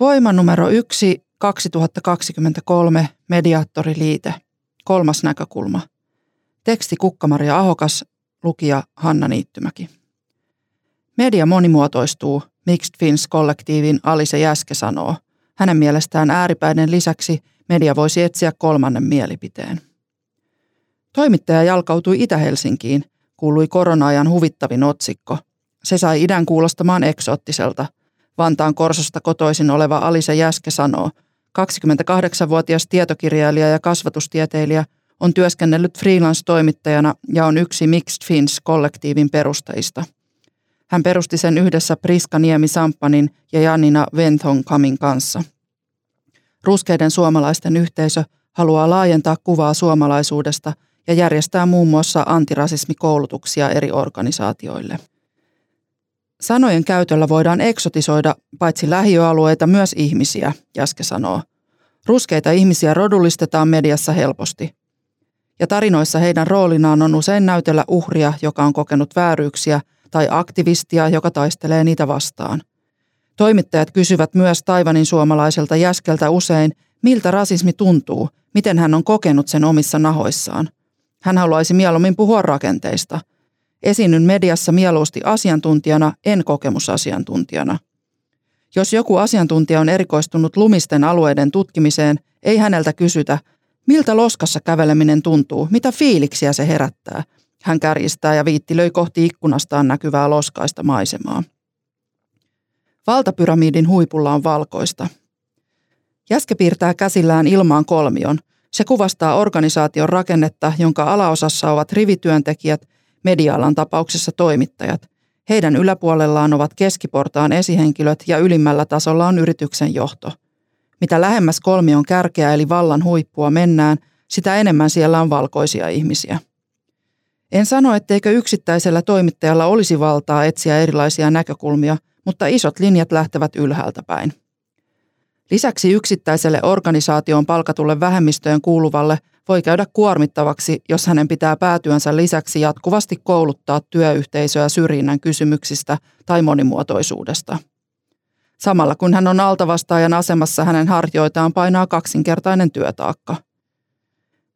Voima numero yksi 2023 Mediaattoriliite. Kolmas näkökulma. Teksti Kukkamaria Ahokas, lukija Hanna Niittymäki. Media monimuotoistuu, Mixed Fins-kollektiivin Alise Jäske sanoo. Hänen mielestään ääripäiden lisäksi media voisi etsiä kolmannen mielipiteen. Toimittaja jalkautui Itä-Helsinkiin, kuului korona-ajan huvittavin otsikko. Se sai idän kuulostamaan eksoottiselta. Vantaan Korsosta kotoisin oleva Alise Jäske sanoo, 28-vuotias tietokirjailija ja kasvatustieteilijä on työskennellyt freelance-toimittajana ja on yksi Mixed Fins-kollektiivin perustajista. Hän perusti sen yhdessä Priska Niemi Samppanin ja Janina Kamin kanssa. Ruskeiden suomalaisten yhteisö haluaa laajentaa kuvaa suomalaisuudesta ja järjestää muun muassa antirasismikoulutuksia eri organisaatioille. Sanojen käytöllä voidaan eksotisoida paitsi lähiöalueita myös ihmisiä, Jäske sanoo. Ruskeita ihmisiä rodullistetaan mediassa helposti. Ja tarinoissa heidän roolinaan on usein näytellä uhria, joka on kokenut vääryyksiä, tai aktivistia, joka taistelee niitä vastaan. Toimittajat kysyvät myös Taivanin suomalaiselta Jäskeltä usein, miltä rasismi tuntuu, miten hän on kokenut sen omissa nahoissaan. Hän haluaisi mieluummin puhua rakenteista – Esiinnyn mediassa mieluusti asiantuntijana, en kokemusasiantuntijana. Jos joku asiantuntija on erikoistunut lumisten alueiden tutkimiseen, ei häneltä kysytä, miltä loskassa käveleminen tuntuu, mitä fiiliksiä se herättää. Hän kärjistää ja viittilöi kohti ikkunastaan näkyvää loskaista maisemaa. Valtapyramidin huipulla on valkoista. Jäske piirtää käsillään ilmaan kolmion. Se kuvastaa organisaation rakennetta, jonka alaosassa ovat rivityöntekijät media tapauksessa toimittajat. Heidän yläpuolellaan ovat keskiportaan esihenkilöt ja ylimmällä tasolla on yrityksen johto. Mitä lähemmäs kolmion kärkeä eli vallan huippua mennään, sitä enemmän siellä on valkoisia ihmisiä. En sano, etteikö yksittäisellä toimittajalla olisi valtaa etsiä erilaisia näkökulmia, mutta isot linjat lähtevät ylhäältä päin. Lisäksi yksittäiselle organisaation palkatulle vähemmistöön kuuluvalle voi käydä kuormittavaksi, jos hänen pitää päätyönsä lisäksi jatkuvasti kouluttaa työyhteisöä syrjinnän kysymyksistä tai monimuotoisuudesta. Samalla kun hän on altavastaajan asemassa, hänen harjoitaan painaa kaksinkertainen työtaakka.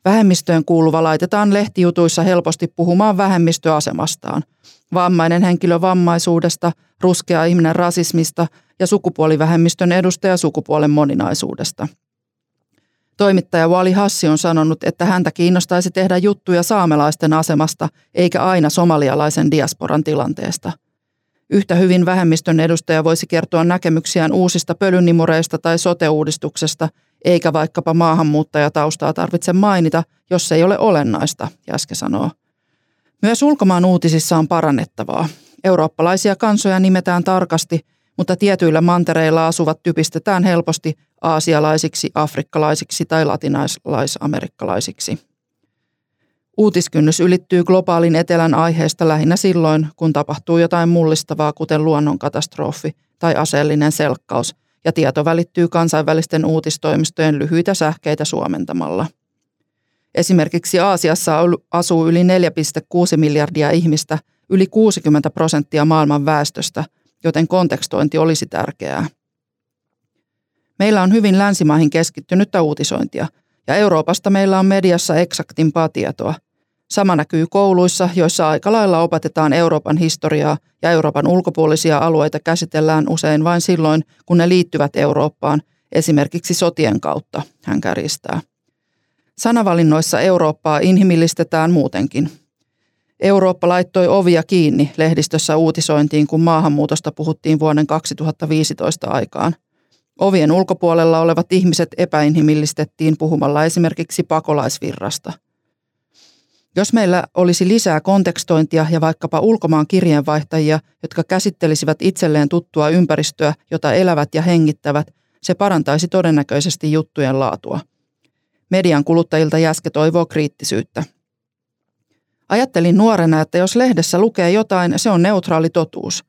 Vähemmistöön kuuluva laitetaan lehtijutuissa helposti puhumaan vähemmistöasemastaan. Vammainen henkilö vammaisuudesta, ruskea ihminen rasismista ja sukupuolivähemmistön edustaja sukupuolen moninaisuudesta – Toimittaja Wali Hassi on sanonut, että häntä kiinnostaisi tehdä juttuja saamelaisten asemasta eikä aina somalialaisen diasporan tilanteesta. Yhtä hyvin vähemmistön edustaja voisi kertoa näkemyksiään uusista pölynimureista tai sote-uudistuksesta, eikä vaikkapa maahanmuuttajataustaa tarvitse mainita, jos se ei ole olennaista, Jäske sanoo. Myös ulkomaan uutisissa on parannettavaa. Eurooppalaisia kansoja nimetään tarkasti, mutta tietyillä mantereilla asuvat typistetään helposti aasialaisiksi, afrikkalaisiksi tai latinalaisamerikkalaisiksi. Uutiskynnys ylittyy globaalin etelän aiheesta lähinnä silloin, kun tapahtuu jotain mullistavaa, kuten luonnonkatastrofi tai aseellinen selkkaus, ja tieto välittyy kansainvälisten uutistoimistojen lyhyitä sähkeitä suomentamalla. Esimerkiksi Aasiassa asuu yli 4,6 miljardia ihmistä, yli 60 prosenttia maailman väestöstä, joten kontekstointi olisi tärkeää. Meillä on hyvin länsimaihin keskittynyttä uutisointia, ja Euroopasta meillä on mediassa eksaktimpaa tietoa. Sama näkyy kouluissa, joissa aika lailla opetetaan Euroopan historiaa ja Euroopan ulkopuolisia alueita käsitellään usein vain silloin, kun ne liittyvät Eurooppaan, esimerkiksi sotien kautta, hän kärjistää. Sanavalinnoissa Eurooppaa inhimillistetään muutenkin. Eurooppa laittoi ovia kiinni lehdistössä uutisointiin, kun maahanmuutosta puhuttiin vuoden 2015 aikaan – Ovien ulkopuolella olevat ihmiset epäinhimillistettiin puhumalla esimerkiksi pakolaisvirrasta. Jos meillä olisi lisää kontekstointia ja vaikkapa ulkomaan kirjeenvaihtajia, jotka käsittelisivät itselleen tuttua ympäristöä, jota elävät ja hengittävät, se parantaisi todennäköisesti juttujen laatua. Median kuluttajilta Jäske toivoo kriittisyyttä. Ajattelin nuorena, että jos lehdessä lukee jotain, se on neutraali totuus.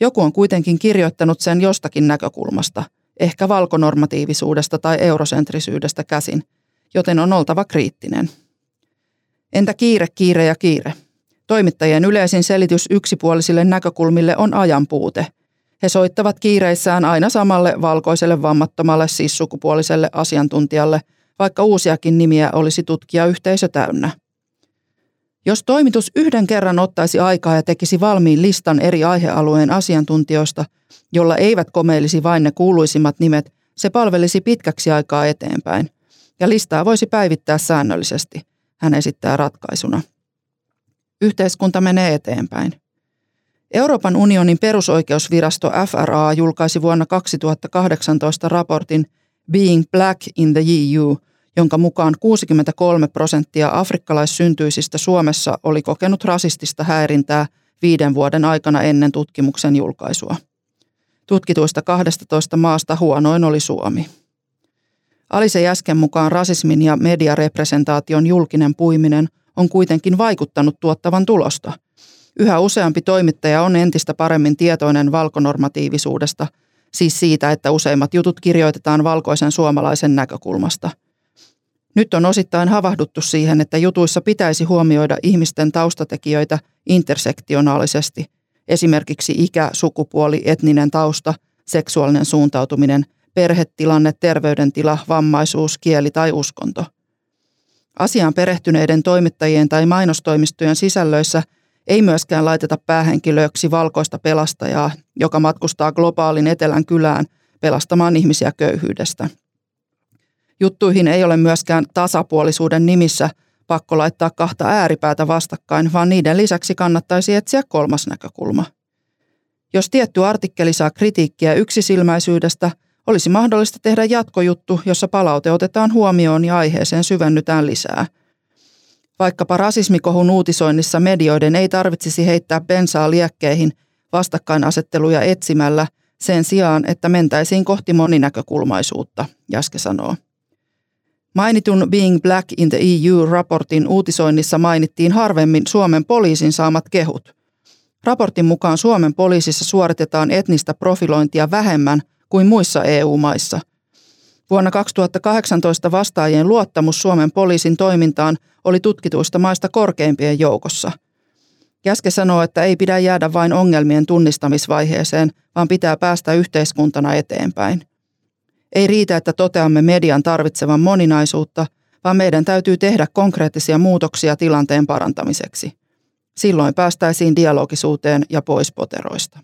Joku on kuitenkin kirjoittanut sen jostakin näkökulmasta, ehkä valkonormatiivisuudesta tai eurosentrisyydestä käsin, joten on oltava kriittinen. Entä kiire, kiire ja kiire? Toimittajien yleisin selitys yksipuolisille näkökulmille on ajan puute. He soittavat kiireissään aina samalle valkoiselle vammattomalle siis sukupuoliselle asiantuntijalle, vaikka uusiakin nimiä olisi tutkijayhteisö täynnä. Jos toimitus yhden kerran ottaisi aikaa ja tekisi valmiin listan eri aihealueen asiantuntijoista, jolla eivät komeilisi vain ne kuuluisimmat nimet, se palvelisi pitkäksi aikaa eteenpäin. Ja listaa voisi päivittää säännöllisesti, hän esittää ratkaisuna. Yhteiskunta menee eteenpäin. Euroopan unionin perusoikeusvirasto FRA julkaisi vuonna 2018 raportin Being Black in the EU – jonka mukaan 63 prosenttia afrikkalaissyntyisistä Suomessa oli kokenut rasistista häirintää viiden vuoden aikana ennen tutkimuksen julkaisua. Tutkituista 12 maasta huonoin oli Suomi. Alise Jäsken mukaan rasismin ja mediarepresentaation julkinen puiminen on kuitenkin vaikuttanut tuottavan tulosta. Yhä useampi toimittaja on entistä paremmin tietoinen valkonormatiivisuudesta, siis siitä, että useimmat jutut kirjoitetaan valkoisen suomalaisen näkökulmasta – nyt on osittain havahduttu siihen, että jutuissa pitäisi huomioida ihmisten taustatekijöitä intersektionaalisesti, esimerkiksi ikä, sukupuoli, etninen tausta, seksuaalinen suuntautuminen, perhetilanne, terveydentila, vammaisuus, kieli tai uskonto. Asiaan perehtyneiden toimittajien tai mainostoimistojen sisällöissä ei myöskään laiteta päähenkilöksi valkoista pelastajaa, joka matkustaa globaalin etelän kylään pelastamaan ihmisiä köyhyydestä – Juttuihin ei ole myöskään tasapuolisuuden nimissä pakko laittaa kahta ääripäätä vastakkain, vaan niiden lisäksi kannattaisi etsiä kolmas näkökulma. Jos tietty artikkeli saa kritiikkiä yksisilmäisyydestä, olisi mahdollista tehdä jatkojuttu, jossa palaute otetaan huomioon ja aiheeseen syvennytään lisää. Vaikkapa rasismikohun uutisoinnissa medioiden ei tarvitsisi heittää bensaa liekkeihin vastakkainasetteluja etsimällä sen sijaan, että mentäisiin kohti moninäkökulmaisuutta, Jaske sanoo. Mainitun Being Black in the EU-raportin uutisoinnissa mainittiin harvemmin Suomen poliisin saamat kehut. Raportin mukaan Suomen poliisissa suoritetaan etnistä profilointia vähemmän kuin muissa EU-maissa. Vuonna 2018 vastaajien luottamus Suomen poliisin toimintaan oli tutkituista maista korkeimpien joukossa. Käske sanoo, että ei pidä jäädä vain ongelmien tunnistamisvaiheeseen, vaan pitää päästä yhteiskuntana eteenpäin. Ei riitä, että toteamme median tarvitsevan moninaisuutta, vaan meidän täytyy tehdä konkreettisia muutoksia tilanteen parantamiseksi. Silloin päästäisiin dialogisuuteen ja pois poteroista.